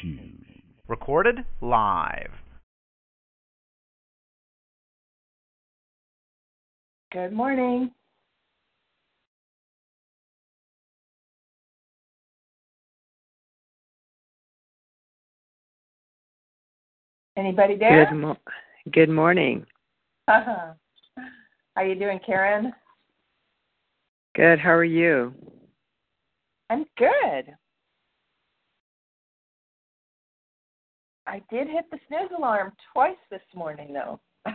shoes. Recorded live. Good morning. Anybody there? Good, mo- good morning. Uh-huh. How you doing, Karen? Good. How are you? I'm good. I did hit the snooze alarm twice this morning, though. Uh,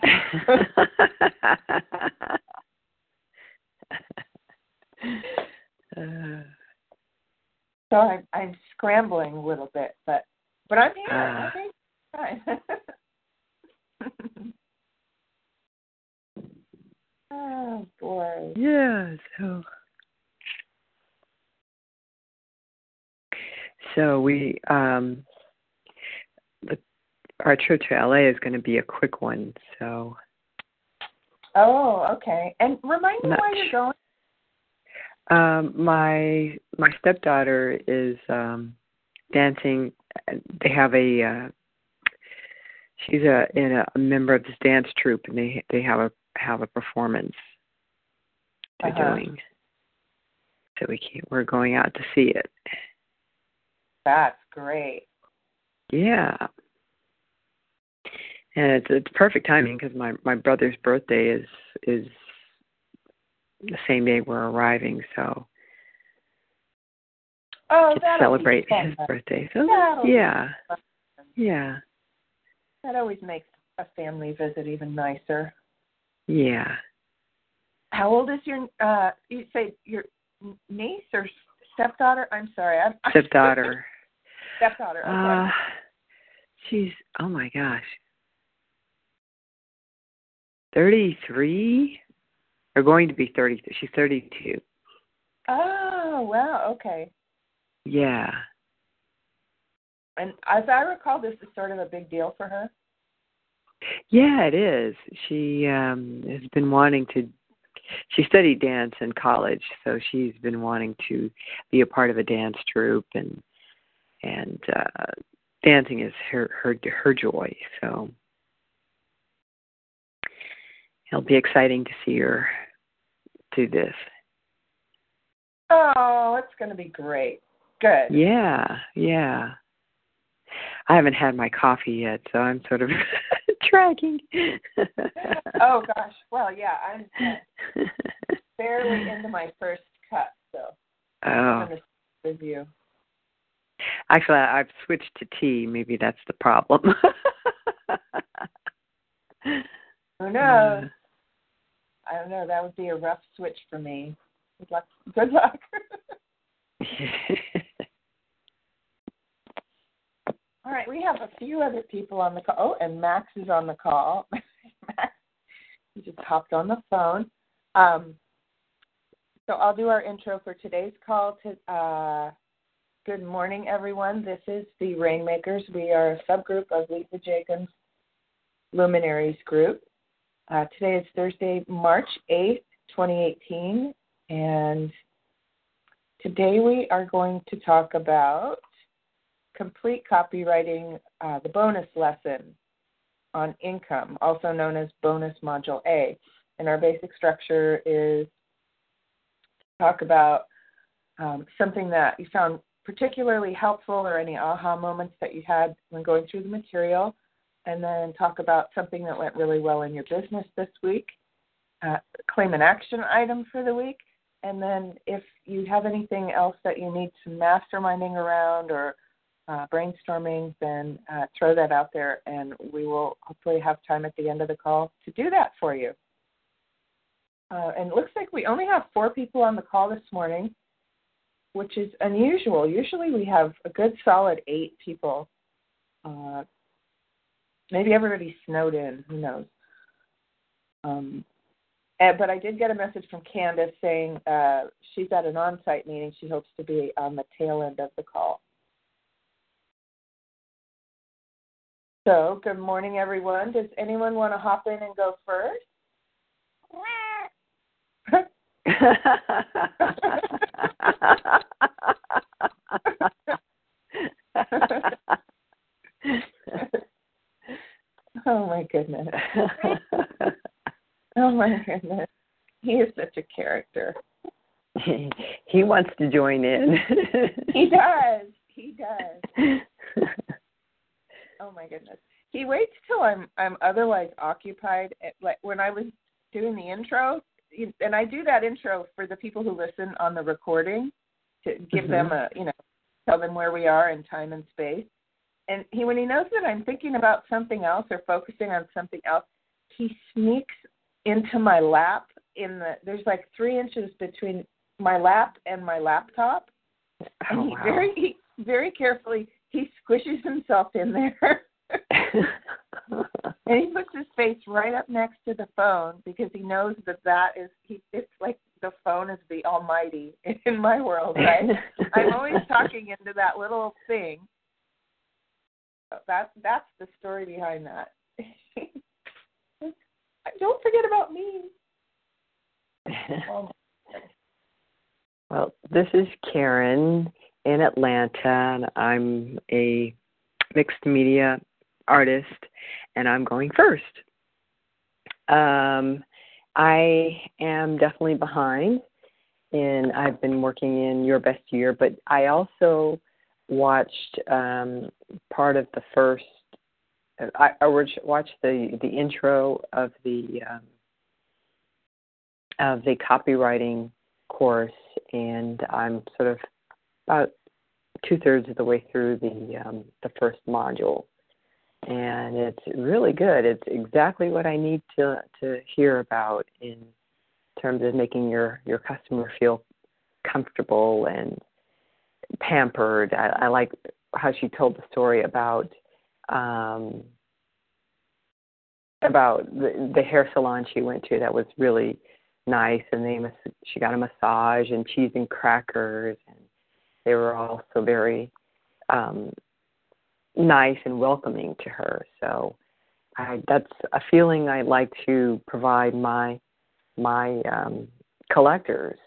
so I'm I'm scrambling a little bit, but but I'm here. I think fine. oh boy. yeah. So. So we um our trip to LA is going to be a quick one. So Oh, okay. And remind me Not why you're going. um my my stepdaughter is um dancing they have a uh she's a in a, a member of this dance troupe and they they have a have a performance they're Uh-huh. doing so we can't we're going out to see it That's great. yeah and it's it's perfect timing because my my brother's birthday is is the same day we're arriving so Oh, to celebrate his birthday so That'll yeah yeah That always makes a family visit even nicer. yeah How old is your uh you say your niece or stepdaughter? I'm sorry. I'm stepdaughter stepdaughter. Okay. Uh, she's oh my gosh, thirty-three, or going to be thirty. She's thirty-two. oh, wow. Okay. Yeah, And as I recall, this is sort of a big deal for her. yeah, it is. She um has been wanting to. She studied dance in college, so she's been wanting to be a part of a dance troupe, and and uh dancing is her her her joy. So it'll be exciting to see her do this. Oh, it's going to be great. Good. Yeah, yeah. I haven't had my coffee yet, so I'm sort of dragging. Oh gosh. Well, yeah, I'm uh, barely into my first cup, so oh, I'm going to with you. actually, I've switched to tea. Maybe that's the problem. Who knows? I don't know. That would be a rough switch for me. Good luck. Good luck. All right, we have a few other people on the call. Oh, and Max is on the call. Max, he just hopped on the phone. Um, so I'll do our intro for today's call. To uh, good morning, everyone. This is the Rainmakers. We are a subgroup of Lisa Jacobs Luminaries Group. Uh, today is Thursday, March eighth, twenty eighteen, and today we are going to talk about complete copywriting, uh, the bonus lesson on income, also known as bonus module A. And our basic structure is to talk about um, something that you found particularly helpful or any aha moments that you had when going through the material, and then talk about something that went really well in your business this week, uh, claim an action item for the week, and then if you have anything else that you need some masterminding around or uh, brainstorming, then uh, throw that out there, and we will hopefully have time at the end of the call to do that for you. Uh, and it looks like we only have four people on the call this morning, which is unusual. Usually we have a good solid eight people. Maybe everybody's snowed in. Who knows? Um, and, but I did get a message from Candace saying uh, she's at an on-site meeting. She hopes to be on the tail end of the call. So, good morning, everyone. Does anyone want to hop in and go first? Oh my goodness. oh my goodness. He is such a character. he wants to join in. he does. He does. oh my goodness. He waits till I'm I'm otherwise occupied. At, like when I was doing the intro, and I do that intro for the people who listen on the recording to give mm-hmm. them a you know tell them where we are in time and space. And he when he knows that I'm thinking about something else or focusing on something else, he sneaks into my lap in the there's like three inches between my lap and my laptop. And oh, he wow. very he, very carefully he squishes himself in there. and he puts his face right up next to the phone because he knows that that is he it's like the phone is the almighty in my world right i'm always talking into that little thing that that's the story behind that don't forget about me well this is karen in atlanta and i'm a mixed media artist, and I'm going first. Um, I am definitely behind, and I've been working in Your Best Year, but I also watched um, part of the first. I, I watched the the intro of the um, of the copywriting course, and I'm sort of about two thirds of the way through the um, the first module and it's really good. It's exactly what I need to to hear about in terms of making your your customer feel comfortable and pampered. I, I like how she told the story about um, about the, the hair salon she went to that was really nice, and they she got a massage and cheese and crackers, and they were all so very um, nice and welcoming to her. So I, that's a feeling I like to provide my my um, collectors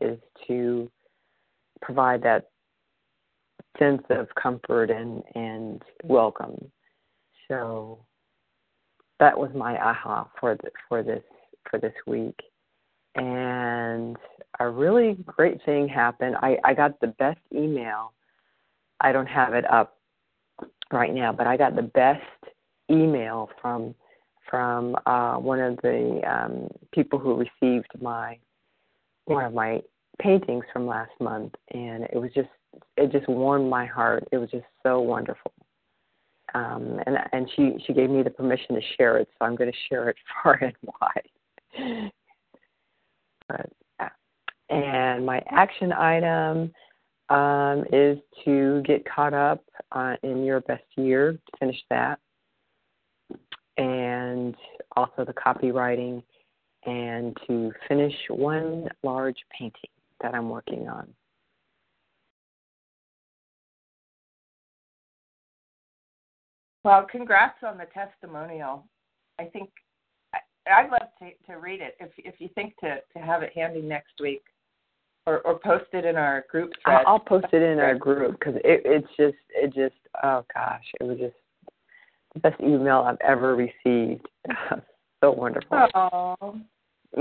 is to provide that sense of comfort and and welcome. So that was my aha for the, for this for this week. And a really great thing happened. I, I got the best email. I don't have it up right now, but I got the best email from from uh, one of the um, people who received my one of my paintings from last month, and it was just it just warmed my heart. It was just so wonderful. Um, and and she she gave me the permission to share it, so I'm going to share it far and wide. but, and my action item um, is to get caught up uh, in your best year, to finish that, and also the copywriting, and to finish one large painting that I'm working on. Well, congrats on the testimonial. I think I, I'd love to, to read it if if you think to, to have it handy next week or, or post it in our group thread. I'll post it in our group because it, it's just it just oh gosh it was just the best email I've ever received. so wonderful. Oh.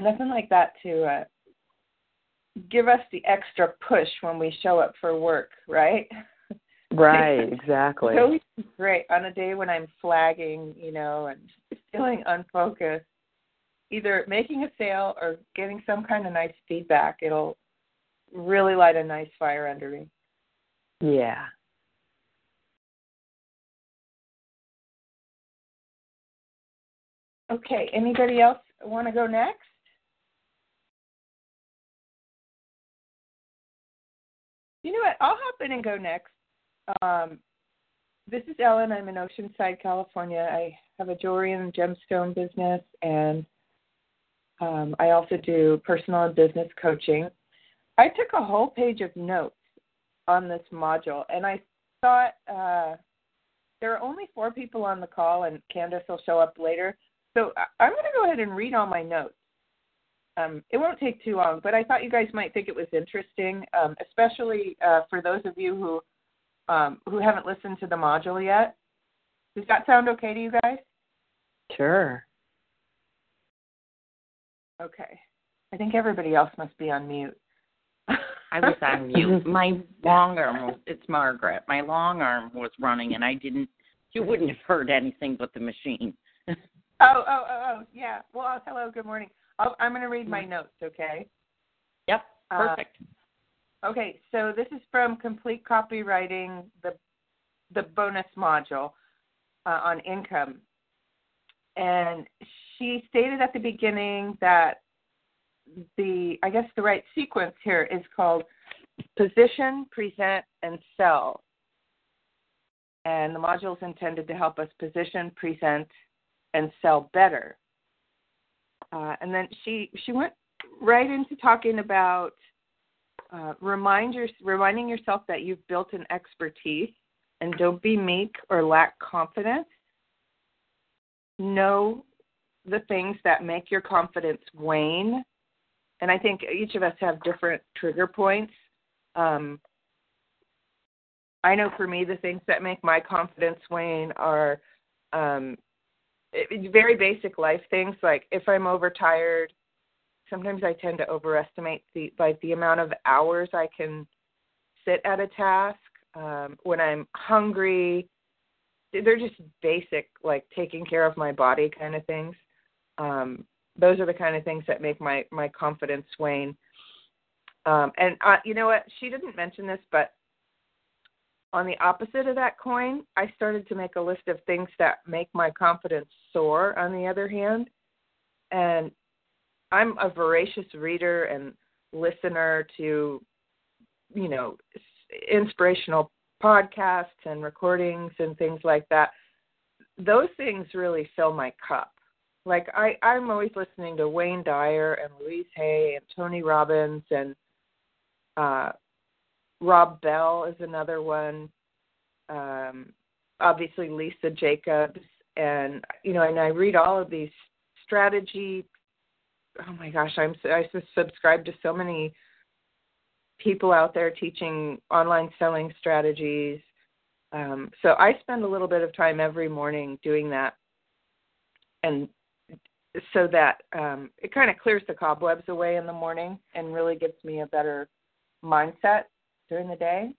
Nothing like that to uh, give us the extra push when we show up for work, right? Right, exactly. so great on a day when I'm flagging, you know, and feeling unfocused. Either making a sale or getting some kind of nice feedback, it'll really light a nice fire under me. Yeah. Okay, anybody else want to go next? You know what? I'll hop in and go next. Um, this is Ellen. I'm in Oceanside, California. I have a jewelry and gemstone business, and um, I also do personal and business coaching. I took a whole page of notes on this module, and I thought uh, there are only four people on the call, and Candace will show up later. So I'm going to go ahead and read all my notes. Um, it won't take too long, but I thought you guys might think it was interesting, um, especially uh, for those of you who um, who haven't listened to the module yet. Does that sound okay to you guys? Sure. Okay. I think everybody else must be on mute. I was on mute. My long arm was it's Margaret. My long arm was running and I didn't you wouldn't have heard anything but the machine. oh, oh, oh, oh, yeah. Well, hello, good morning. I'll, I'm going to read my notes, okay? Yep, perfect. Uh, okay, so this is from Complete Copywriting, the the bonus module uh, on income, and she stated at the beginning that the I guess the right sequence here is called position, present, and sell. And the module is intended to help us position, present, and sell better. Uh, and then she she went right into talking about uh, remind your, reminding yourself that you've built an expertise and don't be meek or lack confidence. Know the things that make your confidence wane. And I think each of us have different trigger points. Um, I know for me, the things that make my confidence wane are um, very basic life things like if I'm overtired, sometimes I tend to overestimate the like the amount of hours I can sit at a task. Um, when I'm hungry, they're just basic like taking care of my body kind of things. Um, those are the kind of things that make my my confidence wane. Um, and uh, you know what? She didn't mention this, but on the opposite of that coin, I started to make a list of things that make my confidence soar, on the other hand. And I'm a voracious reader and listener to, you know, inspirational podcasts and recordings and things like that. Those things really fill my cup. Like I, I'm always listening to Wayne Dyer and Louise Hay and Tony Robbins and uh Rob Bell is another one. Um, obviously, Lisa Jacobs, and you know, and I read all of these strategy. Oh my gosh, I'm I subscribe to so many people out there teaching online selling strategies. Um, so I spend a little bit of time every morning doing that, and so that um, it kind of clears the cobwebs away in the morning and really gives me a better mindset during the day.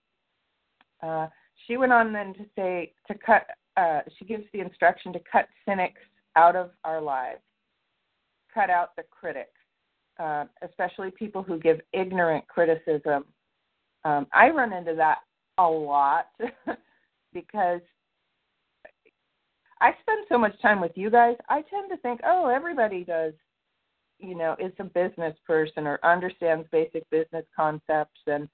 Uh, she went on then to say to cut. Uh, she gives the instruction to cut cynics out of our lives, cut out the critics, uh, especially people who give ignorant criticism. Um, I run into that a lot because I spend so much time with you guys. I tend to think, oh, everybody does, you know, is a business person or understands basic business concepts and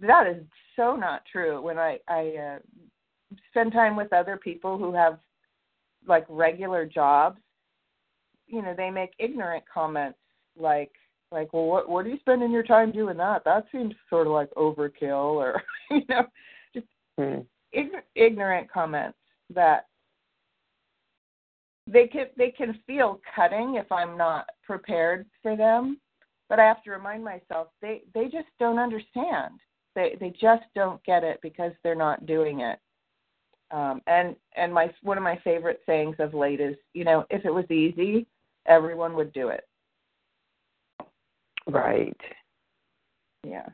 that is so not true. When I I uh, spend time with other people who have like regular jobs, you know, they make ignorant comments like like, well, what what are you spending your time doing that? That seems sort of like overkill, or you know, just mm. ig- ignorant comments that they can they can feel cutting if I'm not prepared for them, but I have to remind myself they they just don't understand. They they just don't get it because they're not doing it. Um, and and my one of my favorite sayings of late is, you know, if it was easy, everyone would do it. Right. Yeah.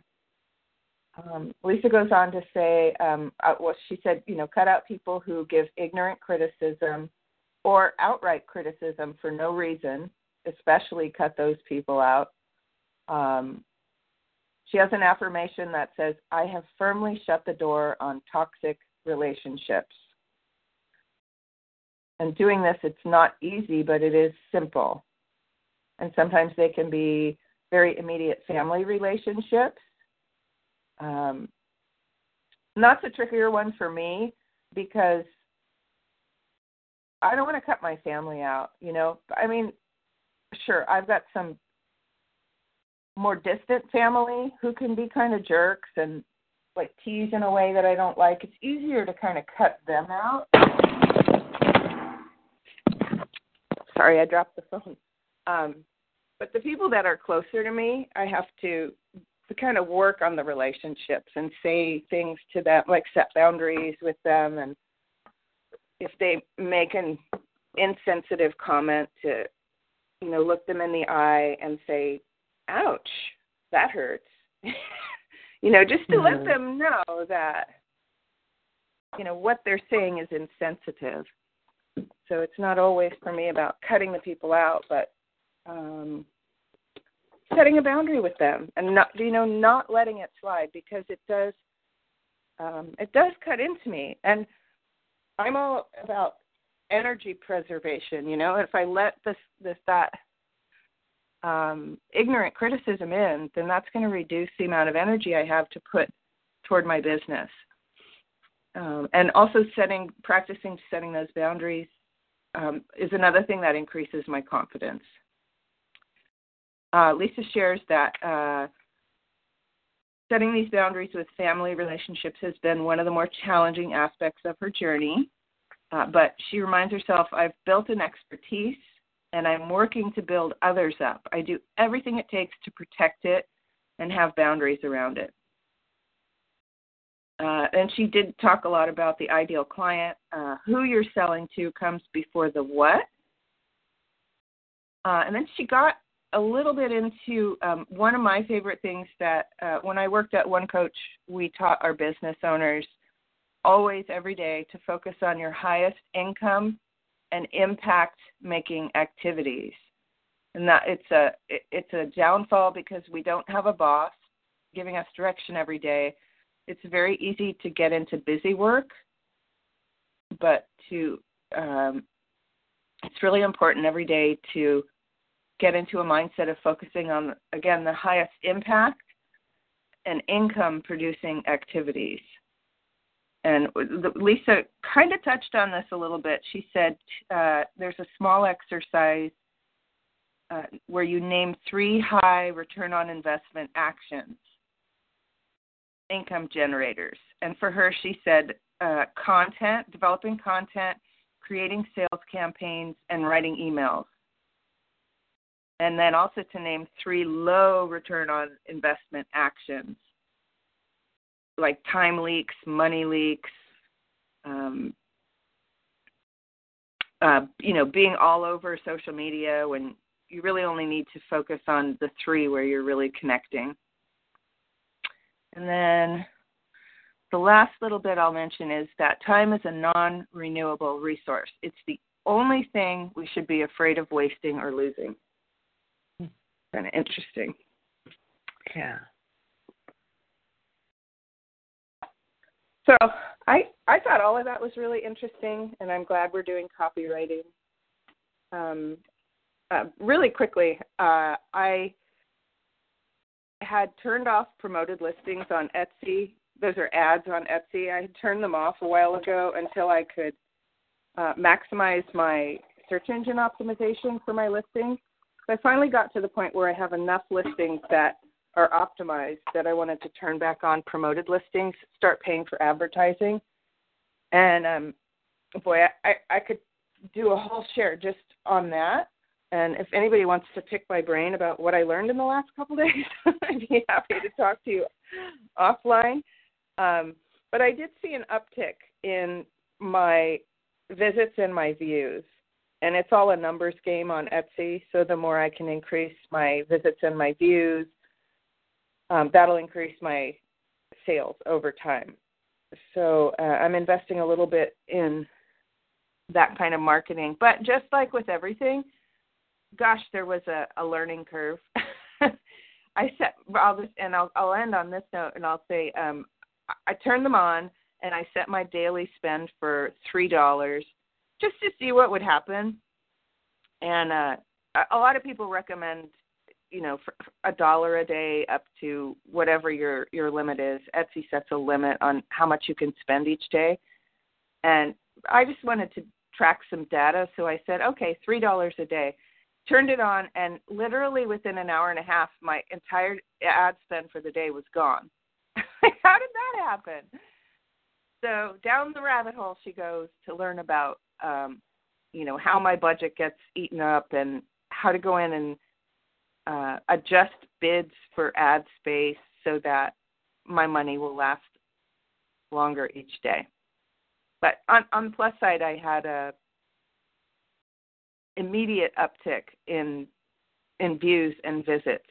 Um, Lisa goes on to say, um, uh, well, she said, you know, cut out people who give ignorant criticism or outright criticism for no reason, especially cut those people out. Um, she has an affirmation that says, I have firmly shut the door on toxic relationships. And doing this, it's not easy, but it is simple. And sometimes they can be very immediate family relationships. Um, that's a trickier one for me because I don't want to cut my family out, you know. I mean, sure, I've got some more distant family who can be kind of jerks and like tease in a way that I don't like, it's easier to kind of cut them out. Sorry, I dropped the phone. Um, but the people that are closer to me, I have to to kind of work on the relationships and say things to them, like set boundaries with them, and if they make an insensitive comment, to you know look them in the eye and say, "Ouch, that hurts." you know, just to mm-hmm. let them know that you know what they're saying is insensitive. So it's not always for me about cutting the people out, but um, setting a boundary with them and not you know not letting it slide because it does um, it does cut into me and I'm all about energy preservation. You know, if I let this this that um, ignorant criticism in, then that's going to reduce the amount of energy I have to put toward my business. Um, and also setting, practicing setting those boundaries um, is another thing that increases my confidence. Uh, Lisa shares that uh, setting these boundaries with family relationships has been one of the more challenging aspects of her journey. Uh, but she reminds herself, I've built an expertise and I'm working to build others up. I do everything it takes to protect it and have boundaries around it. Uh, and she did talk a lot about the ideal client. Uh, who you're selling to comes before the what. Uh, and then she got a little bit into um, one of my favorite things that uh, when I worked at One Coach, we taught our business owners always every day to focus on your highest income and impact making activities. And that it's a it's a downfall because we don't have a boss giving us direction every day. It's very easy to get into busy work, but to um, it's really important every day to get into a mindset of focusing on again the highest impact and income producing activities. And Lisa kind of touched on this a little bit. She said uh, there's a small exercise uh, where you name three high return on investment actions, income generators. And for her, she said uh, content, developing content, creating sales campaigns, and writing emails and then also to name three low return on investment actions like time leaks, money leaks, um, uh, you know, being all over social media when you really only need to focus on the three where you're really connecting. And then the last little bit I'll mention is that time is a non renewable resource. It's the only thing we should be afraid of wasting or losing kind of interesting. Yeah. So I I thought all of that was really interesting, and I'm glad we're doing copywriting. Um, uh, really quickly, uh, I had turned off promoted listings on Etsy. Those are ads on Etsy. I had turned them off a while ago until I could uh, maximize my search engine optimization for my listings. So I finally got to the point where I have enough listings that are optimized that I wanted to turn back on promoted listings, start paying for advertising. And um boy, I, I could do a whole share just on that. And if anybody wants to pick my brain about what I learned in the last couple days, I'd be happy to talk to you offline. Um, but I did see an uptick in my visits and my views and it's all a numbers game on Etsy. So the more I can increase my visits and my views, um, that'll increase my sales over time. So uh, I'm investing a little bit in that kind of marketing. But just like with everything, gosh, there was a, a learning curve. I set, I'll just, and I'll, I'll end on this note, and I'll say, um, I turned them on, and I set my daily spend for three dollars just to see what would happen. And uh, a lot of people recommend, you know, a dollar a day up to whatever your your limit is. Etsy sets a limit on how much you can spend each day, and I just wanted to track some data, so I said, okay, three dollars a day. Turned it on, and literally within an hour and a half, my entire ad spend for the day was gone. how did that happen? So down the rabbit hole she goes to learn about um, you know how my budget gets eaten up and how to go in and uh, adjust bids for ad space. so that my money will last longer each day. But on on the plus side, I had a immediate uptick in in views and visits.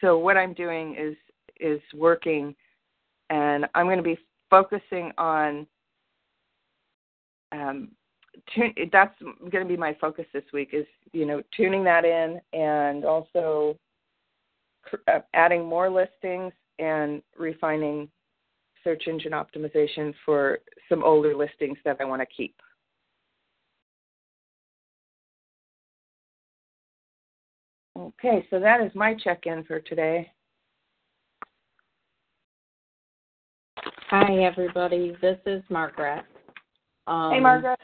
So what I'm doing is is working, and I'm going to be focusing on. Um, tune, that's going to be my focus this week. Is you know tuning that in and also uh, adding more listings and refining search engine optimization for some older listings that I want to keep. Okay, so that is my check in for today. Hi, everybody. This is Margaret. Um, hey, Margaret.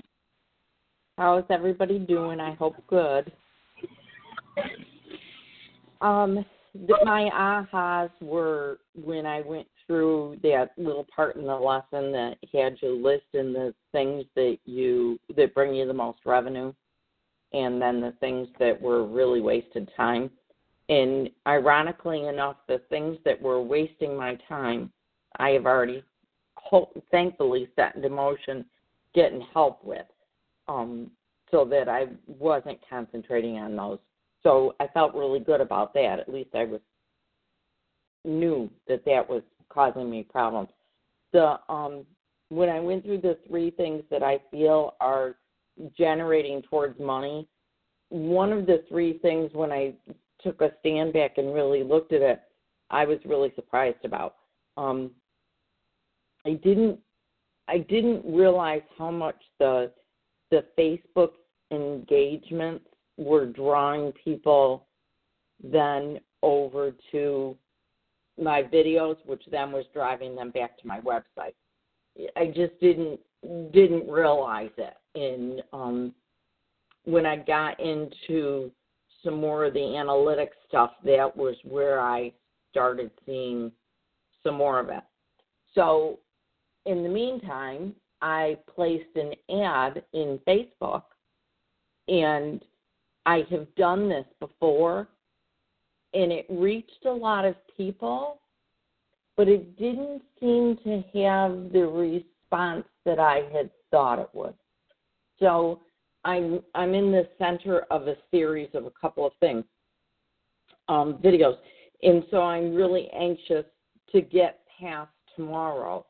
How's everybody doing? I hope good. Um, my ahas were when I went through that little part in the lesson that had you list in the things that you that bring you the most revenue and then the things that were really wasted time. And ironically enough, the things that were wasting my time, I have already thankfully set into motion getting help with, um, so that I wasn't concentrating on those. So I felt really good about that. At least I was knew that that was causing me problems. The um, when I went through the three things that I feel are generating towards money, one of the three things when I took a stand back and really looked at it, I was really surprised about. Um, I didn't I didn't realize how much the the Facebook engagements were drawing people then over to my videos, which then was driving them back to my website. I just didn't didn't realize it. And um, when I got into some more of the analytics stuff, that was where I started seeing some more of it. So, in the meantime, I placed an ad in Facebook, and I have done this before and it reached a lot of people, but it didn't seem to have the response that I had thought it would. So I'm I'm in the center of a series of a couple of things, um, videos, and so I'm really anxious to get past tomorrow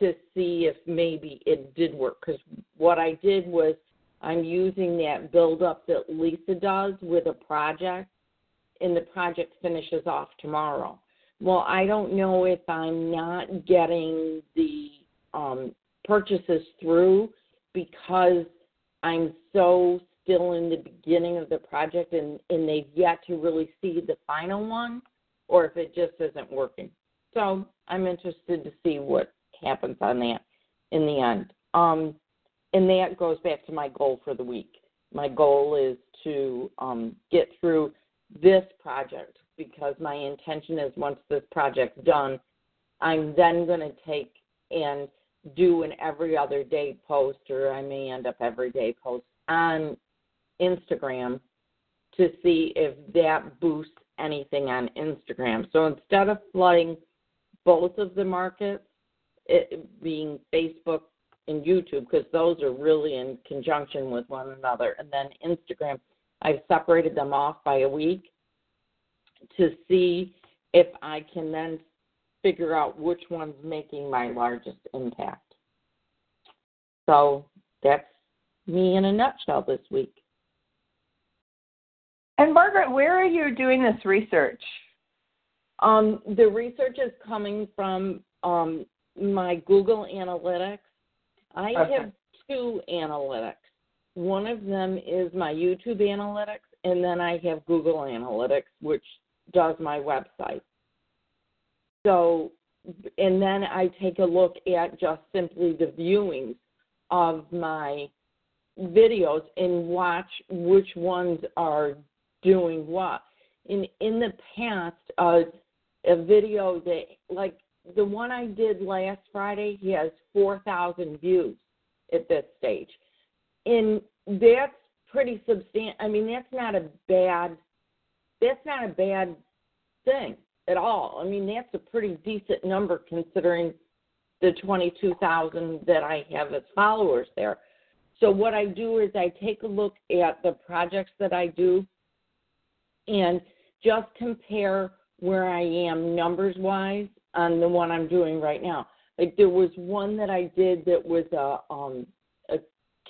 to see if maybe it did work. Because what I did was I'm using that build up that Lisa does with a project and the project finishes off tomorrow. Well, I don't know if I'm not getting the um, purchases through because I'm so still in the beginning of the project and, and they've yet to really see the final one or if it just isn't working. So I'm interested to see what happens on that in the end. Um, and that goes back to my goal for the week. My goal is to um, get through this project because my intention is once this project's done, I'm then going to take and do an every other day post, or I may end up every day post on Instagram to see if that boosts anything on Instagram. So instead of flooding both of the markets, it being Facebook and YouTube, because those are really in conjunction with one another, and then Instagram, I've separated them off by a week to see if I can then figure out which one's making my largest impact. So that's me in a nutshell this week. And Margaret, where are you doing this research? Um, the research is coming from um, my Google Analytics. I okay. have two analytics. One of them is my YouTube Analytics, and then I have Google Analytics, which does my website. So, and then I take a look at just simply the viewings of my videos and watch which ones are doing what. In in the past, uh, a video that like the one I did last Friday, he has four thousand views at this stage, and that's pretty substantial. I mean, that's not a bad that's not a bad thing. at all. I mean, that's a pretty decent number considering the 22,000 that I have as followers there. So what I do is I take a look at the projects that I do and just compare where I am numbers wise on the one I'm doing right now. Like there was one that I did that was a um a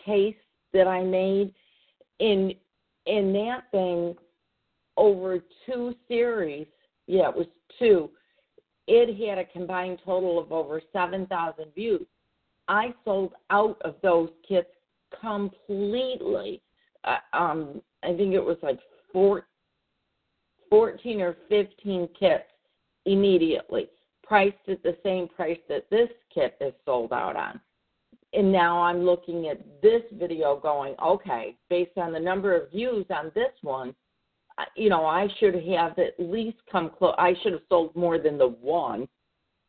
case that I made in in that thing over two series. Yeah, it was two. It had a combined total of over 7,000 views. I sold out of those kits completely. Uh, um, I think it was like four, 14 or 15 kits immediately, priced at the same price that this kit is sold out on. And now I'm looking at this video going, okay, based on the number of views on this one, you know, I should have at least come close. I should have sold more than the one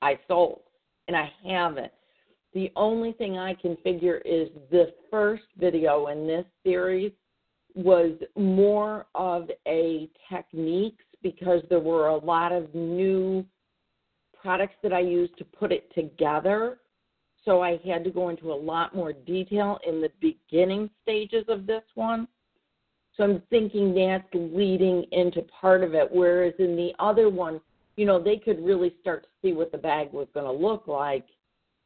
I sold, and I haven't. The only thing I can figure is the first video in this series was more of a techniques because there were a lot of new products that I used to put it together. So I had to go into a lot more detail in the beginning stages of this one. So I'm thinking that's leading into part of it. Whereas in the other one, you know, they could really start to see what the bag was going to look like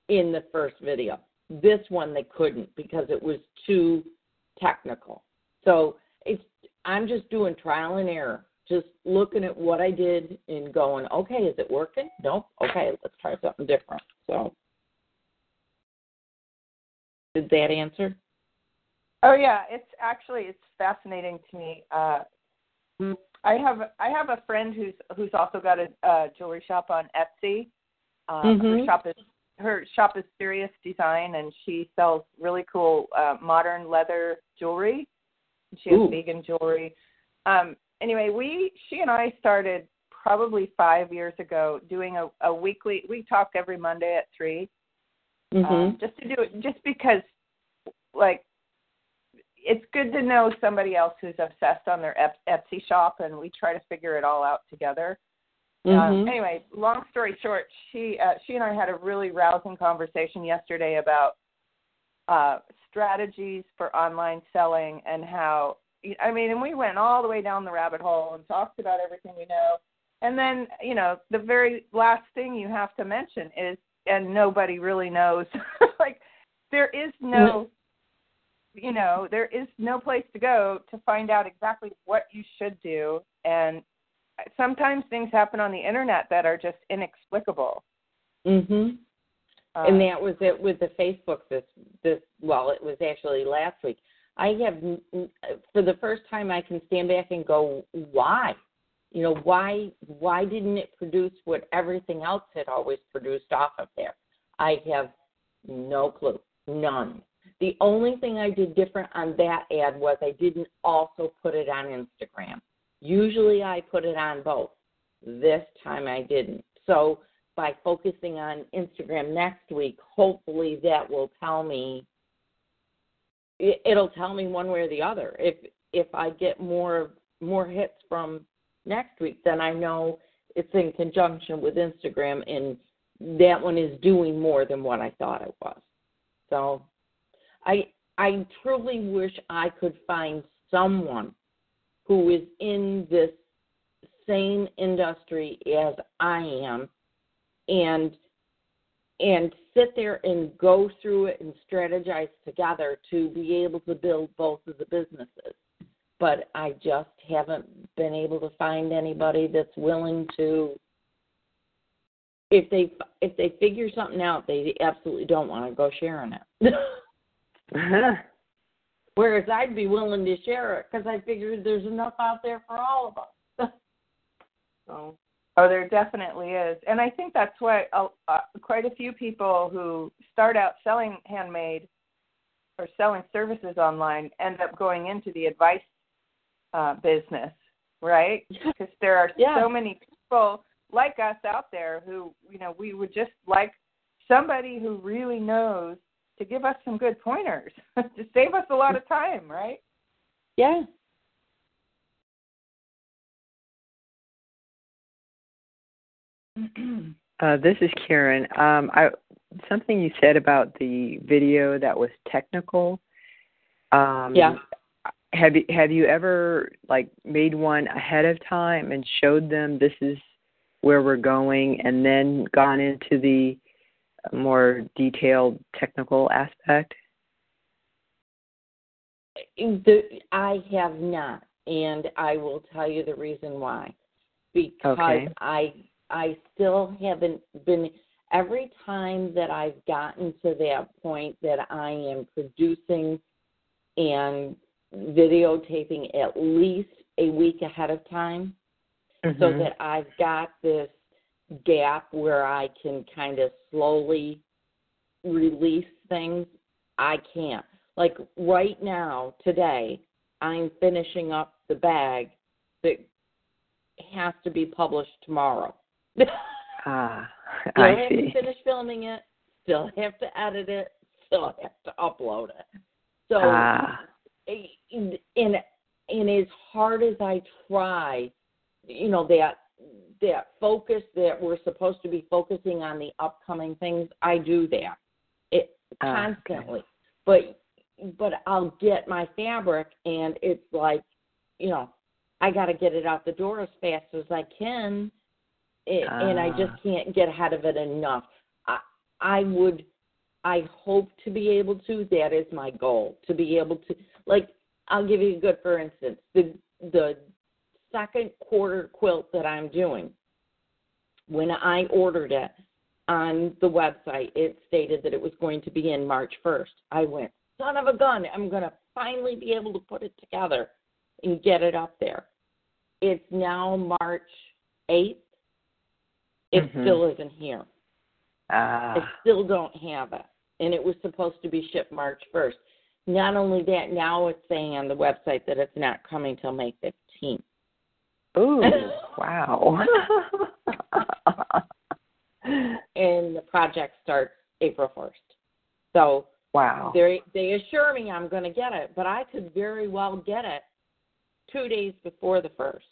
in the first video. This one they couldn't because it was too technical. So it's I'm just doing trial and error, just looking at what I did and going, okay, is it working? Nope. Okay, let's try something different. So did that answer? Oh yeah, it's actually it's fascinating to me. Uh, I have I have a friend who's who's also got a, a jewelry shop on Etsy. Um, mm-hmm. Her shop is her shop is Serious Design, and she sells really cool uh, modern leather jewelry. She has Ooh. vegan jewelry. Um, anyway, we she and I started probably five years ago doing a, a weekly. We talk every Monday at 3 Mm-hmm. um, just to do it, just because like it's good to know somebody else who's obsessed on their Etsy shop, and we try to figure it all out together. Um, Mhm. anyway, long story short, she uh, she and I had a really rousing conversation yesterday about uh, strategies for online selling and how I mean, and we went all the way down the rabbit hole and talked about everything we know. And then, you know, the very last thing you have to mention is, and nobody really knows, like there is no you know, there is no place to go to find out exactly what you should do. And sometimes things happen on the internet that are just inexplicable. Mhm. Um, and that was it with the Facebook this this well it was actually last week. I have for the first time I can stand back and go why? You know, why why didn't it produce what everything else had always produced off of there? I have no clue. None. The only thing I did different on that ad was I didn't also put it on Instagram. Usually I put it on both. This time I didn't. So by focusing on Instagram next week, hopefully that will tell me it- it'll tell me one way or the other. If if I get more more hits from next week, then I know it's in conjunction with Instagram and that one is doing more than what I thought it was. So I I truly wish I could find someone who is in this same industry as I am and and sit there and go through it and strategize together to be able to build both of the businesses. But I just haven't been able to find anybody that's willing to if they if they figure something out, they absolutely don't want to go sharing it. Uh-huh. Whereas I'd be willing to share it because I figured there's enough out there for all of us. so Oh, there definitely is, and I think that's why uh, uh, quite a few people who start out selling handmade or selling services online end up going into the advice uh, business, right? Because there are Yeah. so many people like us out there who, you know, we would just like somebody who really knows to give us some good pointers to save us a lot of time, right? yeah, Uh, this is Karen. Um, I something you said about the video that was technical. Um, Yeah. Have you have you ever like made one ahead of time and showed them this is where we're going, and then gone into the more detailed technical aspect? The, I have not, and I will tell you the reason why. Because Okay. I I still haven't been. Every time that I've gotten to that point that I am producing and videotaping at least a week ahead of time, so Mhm. that I've got this gap where I can kind of slowly release things, I can't. Like right now, today, I'm finishing up the bag that has to be published tomorrow. still ah, I have see. to finish filming it, still have to edit it, still have to upload it. So Ah, and and and as hard as I try, you know that that focus that we're supposed to be focusing on the upcoming things, I do that it Ah, okay. constantly. But but I'll get my fabric and it's like, you know, I got to get it out the door as fast as I can, it, and I just Ah. can't get ahead of it enough. I I would I hope to be able to. That is my goal to be able to. Like, I'll give you a good for instance. The the second quarter quilt that I'm doing. When I ordered it on the website, it stated that it was going to be in March 1st. I went, son of a gun! I'm going to finally be able to put it together and get it up there. It's now March 8th. It Mhm. still isn't here. ah, I still don't have it. And it was supposed to be shipped March 1st. Not only that, now it's saying on the website that it's not coming till May 15th. ooh, wow. And the project starts April 1st. So wow. they they assure me I'm going to get it, but I could very well get it two days before the first,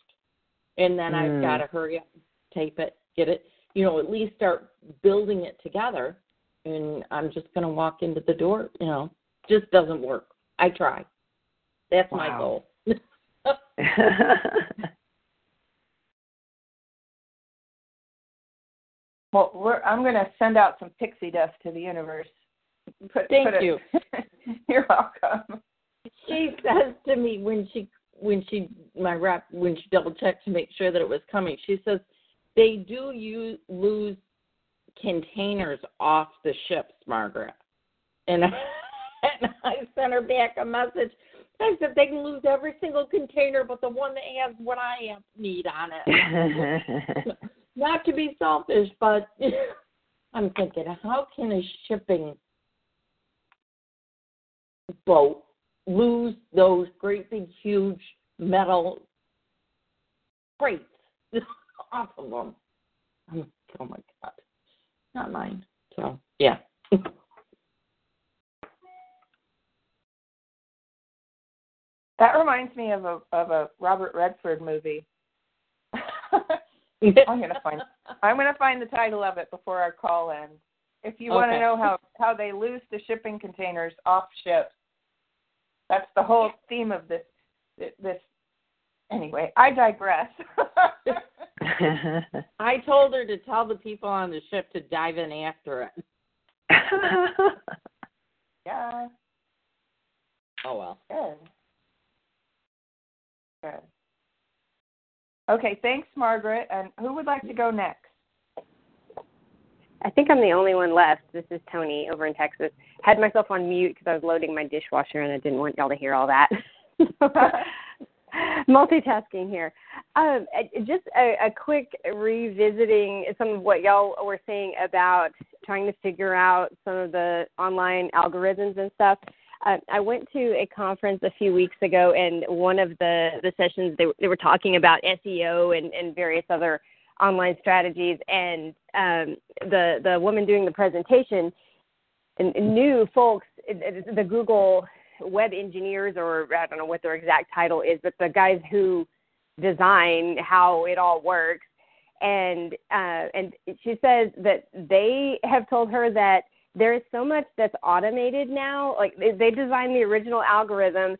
and then I've Mm. got to hurry up, tape it, get it, you know, at least start building it together. And I'm just going to walk into the door, you know, just doesn't work. I try. That's my goal. Well, we're, I'm going to send out some pixie dust to the universe. Put, Thank put you. You're welcome. she says to me when she when she my rep when she double checked to make sure that it was coming she says they do use lose containers off the ships margaret. And, and i sent her back a message. I said they can lose every single container but the one that has what i have need on it. Not to be selfish but i'm thinking how can a shipping boat lose those great big huge metal crates them. I'm- Oh my god, not mine. So yeah. That reminds me of a of a Robert Redford movie. I'm gonna find I'm gonna find the title of it before our call ends. If you want to know how how they lose the shipping containers off ships, that's the whole theme of this this. Anyway, I digress. I told her to tell the people on the ship to dive in after it. yeah, Oh well. good, good. Okay, thanks, Margaret. And who would like to go next? I think I'm the only one left. This is Tony over in Texas. Had myself on mute because I was loading my dishwasher and I didn't want y'all to hear all that. Multitasking here. Um, just a, a quick revisiting some of what y'all were saying about trying to figure out some of the online algorithms and stuff. Uh, I went to a conference a few weeks ago, and one of the the sessions they they were talking about SEO and and various other online strategies and um, the the woman doing the presentation knew folks the Google web engineers or I don't know what their exact title is, but the guys who design how it all works. and uh, and she says that they have told her that there is so much that's automated now. Like they, designed the original algorithm,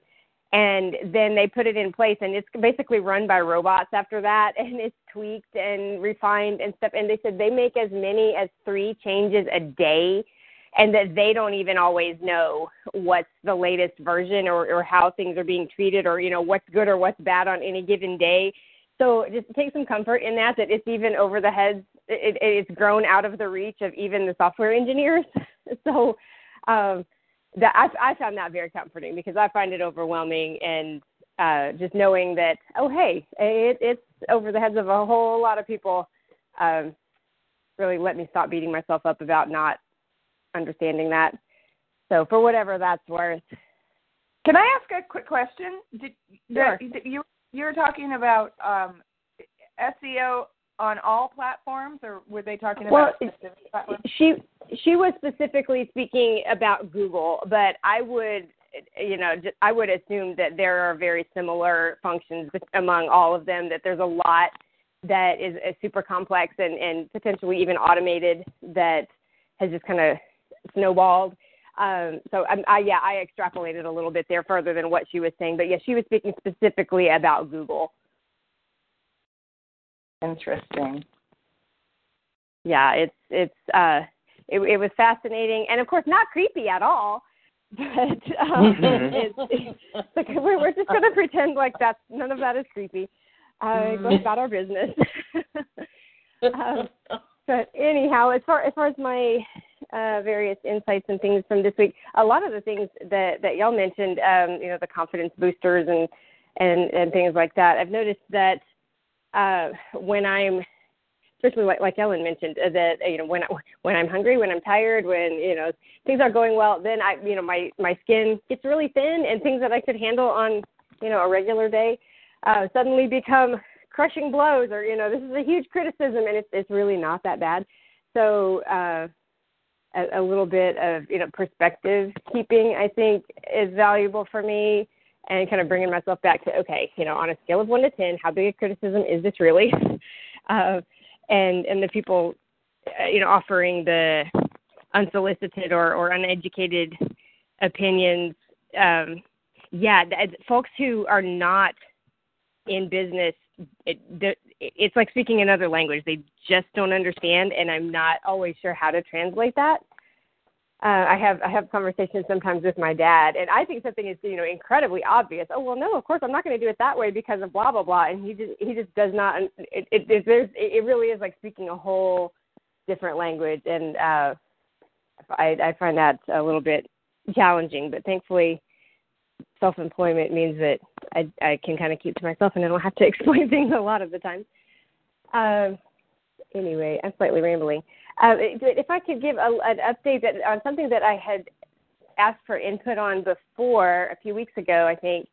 and then they put it in place, and it's basically run by robots after that, and it's tweaked and refined and stuff. And they said they make as many as three changes a day and that they don't even always know what's the latest version or, or how things are being treated or you know what's good or what's bad on any given day. So just take some comfort in that that it's even over the heads it, it's grown out of the reach of even the software engineers. So um that I, I found that very comforting because I find it overwhelming and uh, just knowing that oh hey it, it's over the heads of a whole lot of people um, really let me stop beating myself up about not understanding that. So for whatever that's worth. Can I ask a quick question? Did, sure. did you you were talking about um, SEO on all platforms, or were they talking well, about specific platforms? She she was specifically speaking about Google, but I would you know I would assume that there are very similar functions among all of them. That there's a lot that is, is super complex and and potentially even automated that has just kind of snowballed. Um, so I, I, yeah, I extrapolated a little bit there further than what she was saying, but yeah, she was speaking specifically about Google. Interesting. Yeah, it's it's uh, it, it was fascinating, and of course not creepy at all. But um, it's, it's like we're, we're just going to pretend like that's none of that is creepy. Uh, go about our business. um, but anyhow, as far as far as my uh, various insights and things from this week. A lot of the things that that y'all mentioned, um, you know, the confidence boosters and and and things like that. I've noticed that uh, when I'm especially like like Ellen mentioned uh, that you know when I, when I'm hungry, when I'm tired, when you know things aren't going well, then I you know my my skin gets really thin, and things that I could handle on you know a regular day uh, suddenly become crushing blows, or you know this is a huge criticism, and it's it's really not that bad. So uh, a, a little bit of you know perspective keeping I think is valuable for me and kind of bringing myself back to okay you know on a scale of one to ten how big a criticism is this really? Uh, and and the people uh, you know offering the unsolicited or or uneducated opinions um yeah folks who are not in business it, it's like speaking another language. They just don't understand, and I'm not always sure how to translate that. Uh, I have I have conversations sometimes with my dad, and I think something is you know incredibly obvious. Oh well, no, of course I'm not going to do it that way because of blah blah blah, and he just he just does not. It it, it there's it really is like speaking a whole different language, and uh, I I find that a little bit challenging. But thankfully, self employment means that I I can kind of keep to myself and I don't have to explain things a lot of the time. Um, anyway, I'm slightly rambling. Uh, if I could give a, an update that, on something that I had asked for input on before a few weeks ago, I think,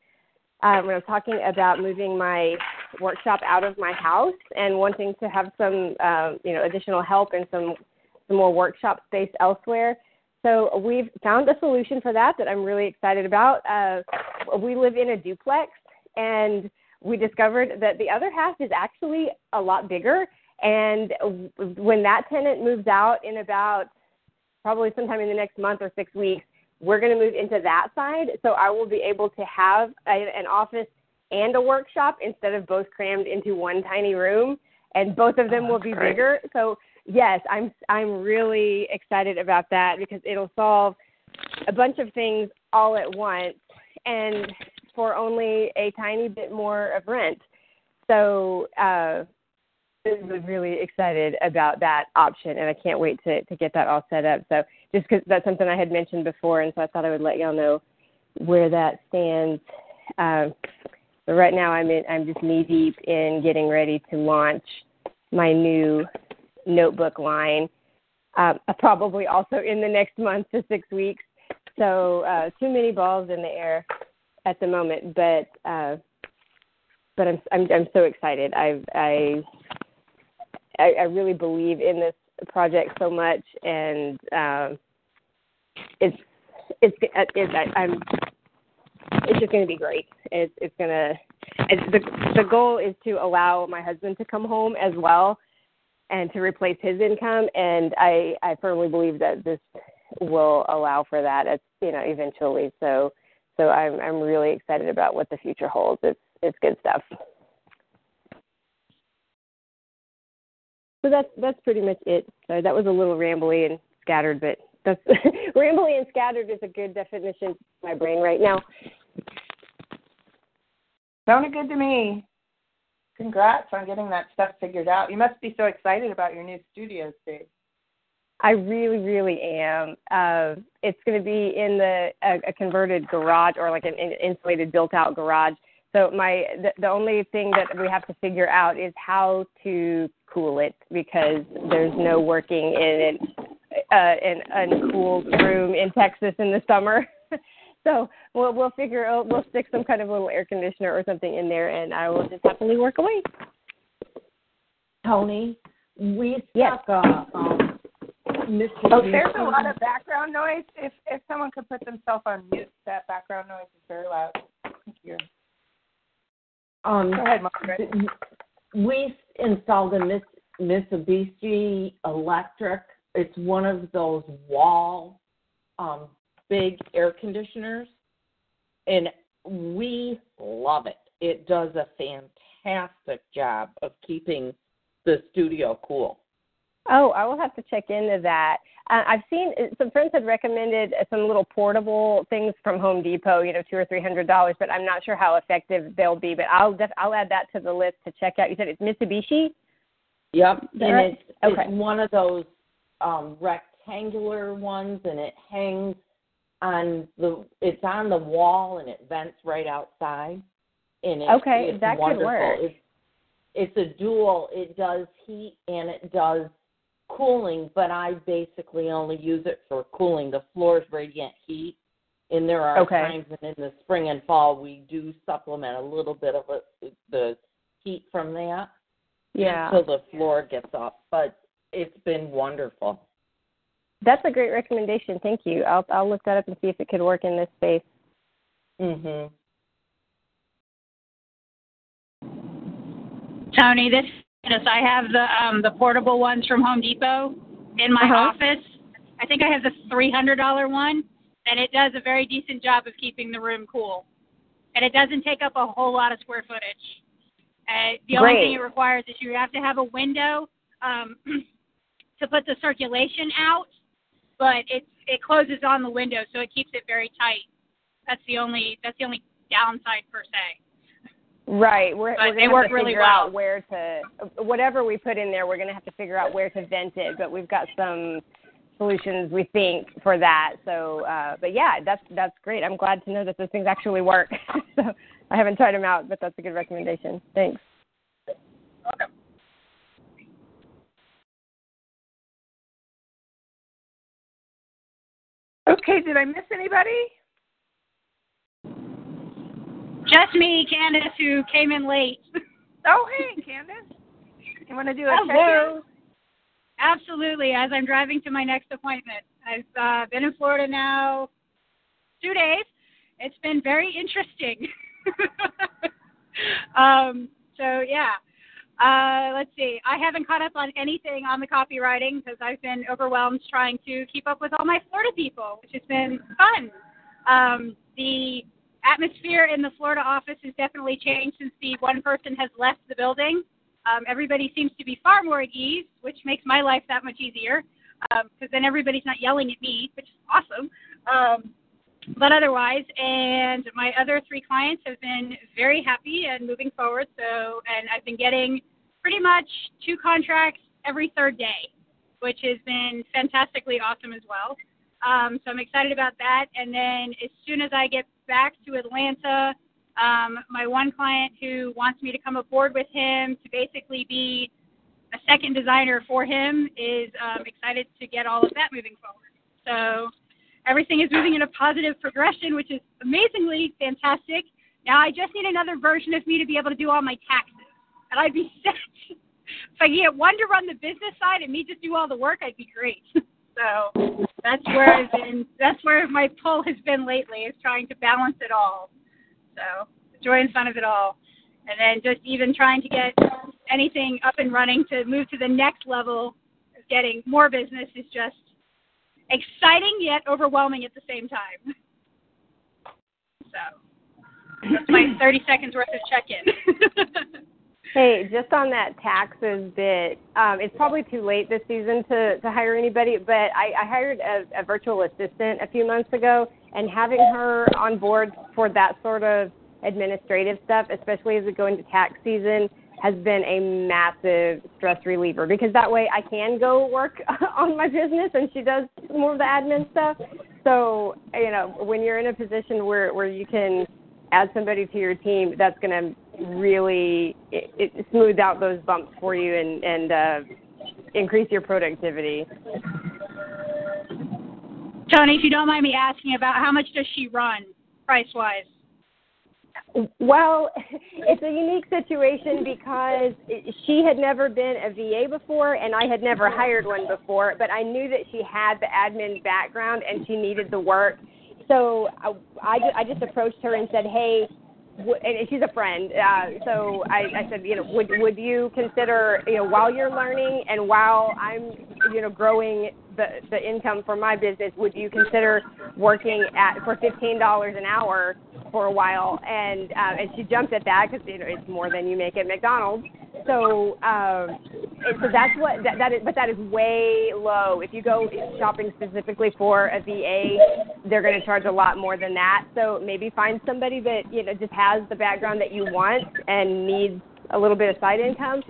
um, when I was talking about moving my workshop out of my house and wanting to have some, um, you know, additional help and some some more workshop space elsewhere. So we've found a solution for that that I'm really excited about. Uh, we live in a duplex, and we discovered that the other half is actually a lot bigger. And when that tenant moves out in about probably sometime in the next month or six weeks, we're going to move into that side. So I will be able to have a, an office and a workshop instead of both crammed into one tiny room. And both of them oh, will be great. bigger. So yes, I'm I'm really excited about that because it'll solve a bunch of things all at once and for only a tiny bit more of rent. So uh I'm really excited about that option and I can't wait to to get that all set up. So just cuz that's something I had mentioned before and so I thought I would let y'all know where that stands. Uh, but right now I'm in, I'm just knee deep in getting ready to launch my new notebook line, uh, probably also in the next month to six weeks. So uh, too many balls in the air at the moment, but uh, but I'm I'm I'm so excited. I I I really believe in this project so much, and um, it's it's it's I, I'm it's just going to be great. It's it's going to the the goal is to allow my husband to come home as well and to replace his income. And I I firmly believe that this will allow for that. As you know, eventually. So so I'm I'm really excited about what the future holds. It's it's good stuff. So that's that's pretty much it. So that was a little rambly and scattered, but that's rambly and scattered is a good definition for my brain right now. Sounded good to me. Congrats on getting that stuff figured out. You must be so excited about your new studio space. I really, really am. Uh, it's going to be in the a, a converted garage or like an insulated, built-out garage. So my the, the only thing that we have to figure out is how to cool it because there's no working in an uh, an uncooled room in Texas in the summer. so we'll we'll figure out we'll stick some kind of little air conditioner or something in there, and I will just happily work away. Tony, we Yes. stuck a um, Mr. Oh, there's a lot of background noise. If if someone could put themselves on mute, that background noise is very loud. Thank you. Um, Go ahead, Margaret. we installed a Miss, Mitsubishi electric. It's one of those wall, um, big air conditioners, and we love it. It does a fantastic job of keeping the studio cool. Oh, I will have to check into that. Uh, I've seen some friends had recommended some little portable things from Home Depot, you know, two or three hundred dollars, but I'm not sure how effective they'll be. But I'll def- I'll add that to the list to check out. You said it's Mitsubishi. Yep, and right? it's Okay. it's one of those um rectangular ones, and it hangs on the it's on the wall, and it vents right outside. And it's, Okay, it's that could work. It's it's a dual. It does heat and it does cooling, but I basically only use it for cooling the floor's radiant heat. And there are Okay. times when in the spring and fall we do supplement a little bit of it, the heat from that Yeah, until the floor gets up. But it's been wonderful. That's a great recommendation. Thank you. I'll I'll look that up and see if it could work in this space. Mhm. Tony, this is I have the um the portable ones from Home Depot in my Uh-huh. office. I think I have the three hundred dollar one, and it does a very decent job of keeping the room cool. And it doesn't take up a whole lot of square footage. Uh, the only thing it requires is you have to have a window um, to put the circulation out, but it's it closes on the window, so it keeps it very tight. That's the only that's the only downside per se. Right. We're, But we're they gonna work to really figure well. out where to whatever we put in there. We're gonna have to figure out where to vent it. But we've got some solutions we think for that. So, uh, but yeah, that's that's great. I'm glad to know that those things actually work. so I haven't tried them out, but that's a good recommendation. Thanks. Okay, did I miss anybody? Just me, Candace, who came in late. Oh, hey, Candace. You want to do a check-in? Hello. Absolutely. As I'm driving to my next appointment, I've uh, been in Florida now two days. It's been very interesting. um, so yeah. Uh, let's see. I haven't caught up on anything on the copywriting because I've been overwhelmed trying to keep up with all my Florida people, which has been fun. Um, the atmosphere in the Florida office has definitely changed since the one person has left the building. Um, everybody seems to be far more at ease, which makes my life that much easier because then everybody's not yelling at me, which is awesome. Um, but otherwise, and my other three clients have been very happy and moving forward. So, and I've been getting pretty much two contracts every third day, which has been fantastically awesome as well. Um, so I'm excited about that. And then as soon as I get back to Atlanta, um, my one client who wants me to come aboard with him to basically be a second designer for him is um, excited to get all of that moving forward. So everything is moving in a positive progression, which is amazingly fantastic. Now I just need another version of me to be able to do all my taxes, and I'd be set. if I get one to run the business side and me just do all the work, I'd be great. so that's where I've been. That's where my pull has been lately, is trying to balance it all. So joy and fun of it all, and then just even trying to get anything up and running to move to the next level of getting more business is just exciting yet overwhelming at the same time. So that's my 30 seconds worth of check-in. Hey, just on that taxes bit, um, it's probably too late this season to, to hire anybody, but I, I hired a, a virtual assistant a few months ago, and having her on board for that sort of administrative stuff, especially as we go into tax season, has been a massive stress reliever because that way I can go work on my business and she does more of the admin stuff. So, you know, when you're in a position where, where you can add somebody to your team, that's going to really it, it smooth out those bumps for you and, and uh, increase your productivity. Tony, if you don't mind me asking about how much does she run price wise? Well, it's a unique situation because she had never been a VA before, and I had never hired one before. But I knew that she had the admin background and she needed the work. So I, I, just approached her and said, "Hey, and she's a friend. Uh, so I, I said, you know, would would you consider, you know, while you're learning and while I'm, you know, growing the the income for my business, would you consider working at for fifteen dollars an hour for a while? And uh, and she jumped at that because you know it's more than you make at McDonald's. So um, so that's what that, that is, but that is way low. If you go shopping specifically for a VA, they're going to charge a lot more than that. So maybe find somebody that you know just has the background that you want and needs a little bit of side income.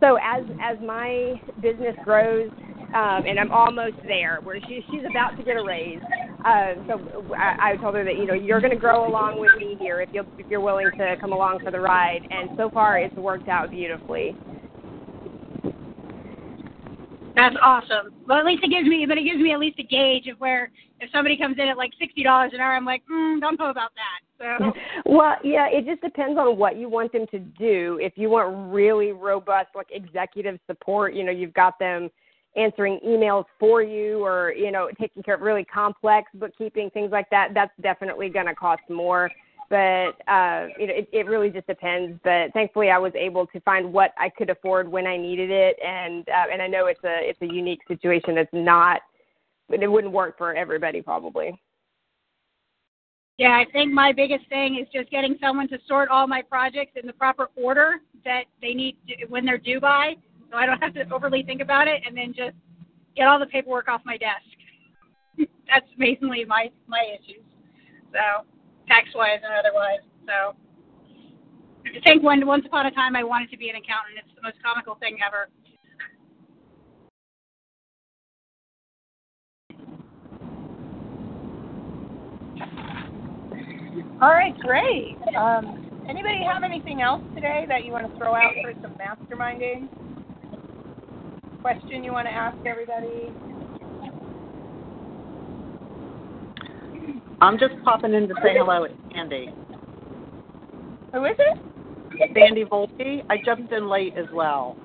So as as my business grows, um, and I'm almost there where she she's about to get a raise. Uh, so I, I told her that you know you're going to grow along with me here if you if you're willing to come along for the ride. And so far it's worked out beautifully. That's awesome. Well, at least it gives me, but it gives me at least a gauge of where if somebody comes in at like sixty dollars an hour, I'm like, mm, don't know about that. So. Well, yeah, it just depends on what you want them to do. If you want really robust, like executive support, you know, you've got them answering emails for you or you know taking care of really complex bookkeeping things like that that's definitely going to cost more. But uh you know it, it really just depends. But thankfully i was able to find what i could afford when i needed it. And uh, and i know it's a it's a unique situation that's not it wouldn't work for everybody probably. Yeah i think my biggest thing is just getting someone to sort all my projects in the proper order that they need to, when they're due by so I don't have to overly think about it, and then just get all the paperwork off my desk. That's mainly my my issues. So tax wise and otherwise. So I think when once upon a time I wanted to be an accountant. It's the most comical thing ever. All right, great. Um, anybody have anything else today that you want to throw out for some masterminding? Question you want to ask everybody? I'm just popping in to say hello. It's Sandy. Who is it? Sandy Volpe. I jumped in late as well.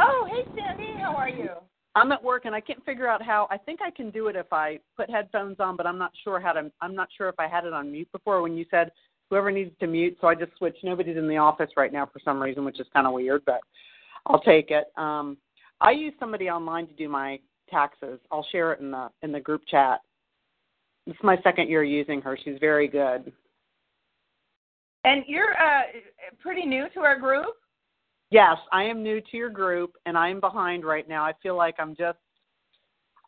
Oh, hey Sandy, how are you? I'm at work and I can't figure out how. I think I can do it if I put headphones on, but I'm not sure how to. I'm not sure if I had it on mute before when you said whoever needs to mute. So I just switched. Nobody's in the office right now for some reason, which is kind of weird, but I'll take it. Um, I use somebody online to do my taxes. I'll share it in the in the group chat. This is my second year using her. She's very good. And you're uh, pretty new to our group. Yes, I am new to your group, and I'm behind right now. I feel like I'm just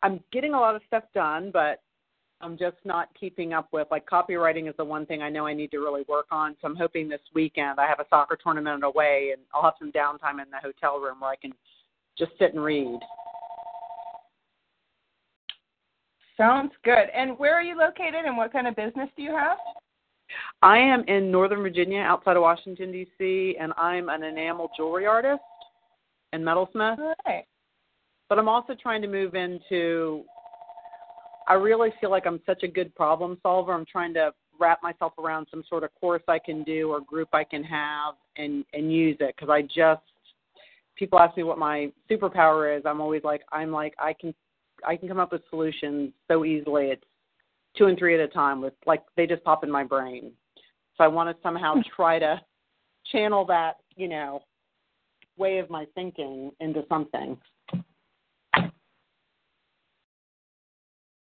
I'm getting a lot of stuff done, but I'm just not keeping up with like copywriting is the one thing I know I need to really work on. So I'm hoping this weekend I have a soccer tournament away and I'll have some downtime in the hotel room where I can just sit and read. Sounds good. And where are you located and what kind of business do you have? I am in Northern Virginia outside of Washington, D.C., and I'm an enamel jewelry artist and metalsmith. Right. But I'm also trying to move into, I really feel like I'm such a good problem solver. I'm trying to wrap myself around some sort of course I can do or group I can have and, and use it because I just people ask me what my superpower is, I'm always like, I'm like, I can, I can come up with solutions so easily. It's two and three at a time with like they just pop in my brain. So I want to somehow hmm. try to channel that, you know, way of my thinking into something.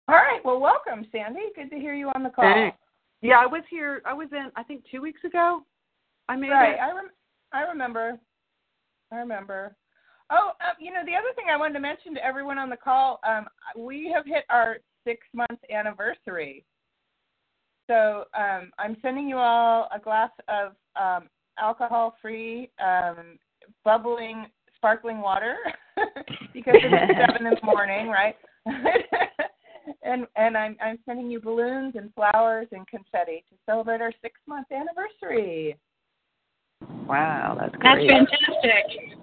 All right. Well, welcome, Sandy. Good to hear you on the call. Thanks. Yeah, I was here. I was in. I think two weeks ago. I made right. it. I rem- I remember. I remember. Oh, uh, you know, the other thing I wanted to mention to everyone on the call, um, we have hit our six month anniversary. So um, I'm sending you all a glass of um, alcohol free, um, bubbling, sparkling water because it's seven in the morning, right? and and I'm I'm sending you balloons and flowers and confetti to celebrate our six month anniversary. Wow, that's great. That's fantastic.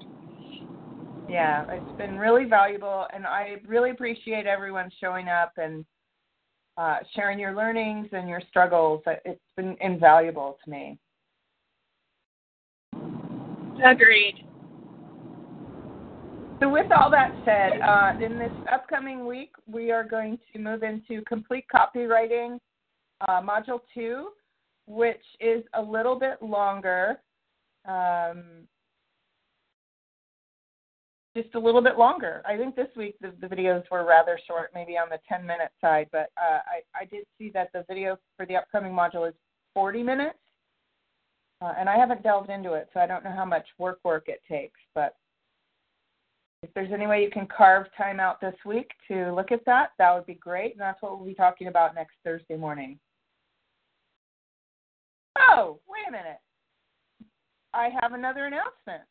Yeah, it's been really valuable, and I really appreciate everyone showing up and uh, sharing your learnings and your struggles. It's been invaluable to me. Agreed. So, with all that said, uh, in this upcoming week, we are going to move into complete copywriting, uh, module two, which is a little bit longer. Um, just a little bit longer. I think this week the, the videos were rather short, maybe on the 10 minute side, but uh, I, I did see that the video for the upcoming module is 40 minutes. Uh, and I haven't delved into it, so I don't know how much work work it takes. But if there's any way you can carve time out this week to look at that, that would be great. And that's what we'll be talking about next Thursday morning. Oh, wait a minute. I have another announcement.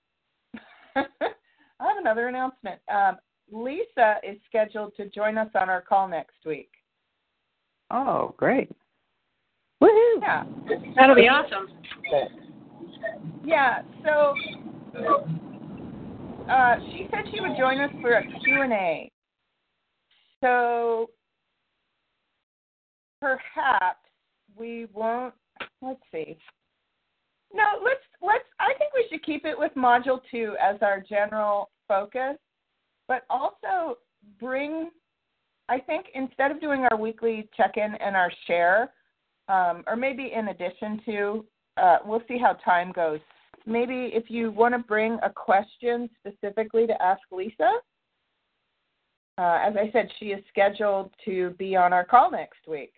I have another announcement. Um, Lisa is scheduled to join us on our call next week. Oh, great. Woohoo! Yeah. That'll be awesome. Yeah. So uh, she said she would join us for a Q&A. So perhaps we won't. Let's see. No, let's let's. I think we should keep it with module two as our general focus, but also bring. I think instead of doing our weekly check-in and our share, um, or maybe in addition to, uh, we'll see how time goes. Maybe if you want to bring a question specifically to ask Lisa, uh, as I said, she is scheduled to be on our call next week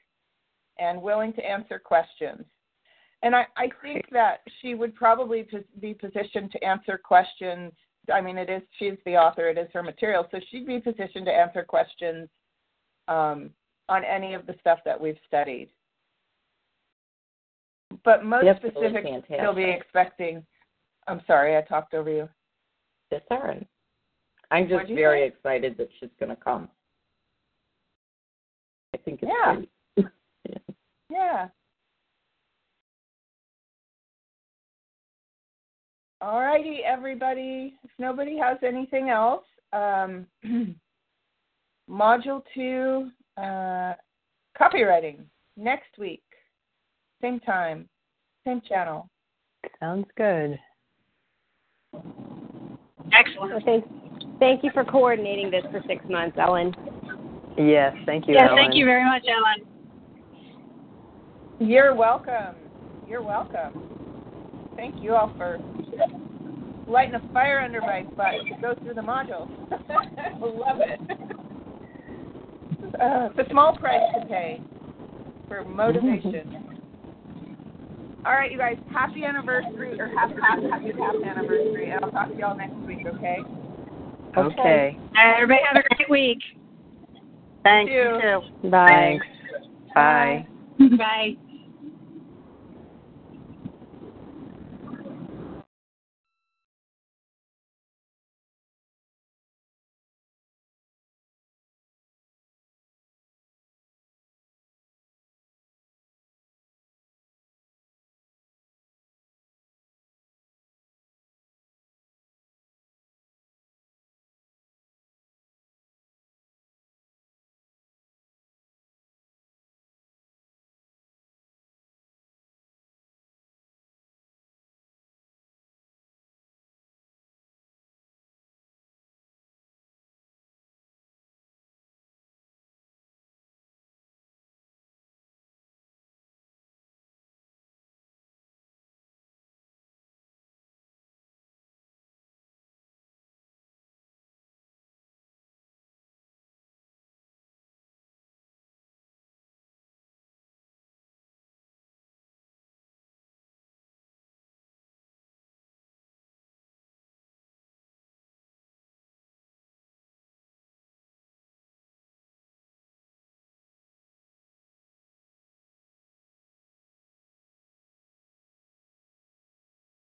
and willing to answer questions. And I, I think that she would probably be positioned to answer questions. I mean, it is she's the author; it is her material, so she'd be positioned to answer questions um, on any of the stuff that we've studied. But most That's specific, she'll be expecting. I'm sorry, I talked over you. That's all right. I'm just very say? excited that she's going to come. I think it's Yeah. Yeah. All righty, everybody. If nobody has anything else, um, module two, uh, copywriting next week, same time, same channel. Sounds good. Excellent. So thank, thank you for coordinating this for six months, Ellen. Yes, thank you. Yeah, Ellen. thank you very much, Ellen. You're welcome. You're welcome. Thank you all for lighting a fire under my butt to go through the modules. Love it. Uh, it's a small price to pay for motivation. all right, you guys, happy anniversary or happy, happy, happy, happy anniversary, and I'll talk to y'all next week, okay? Okay. Everybody have a great week. Thank you. you. too. Thanks. Bye. Bye.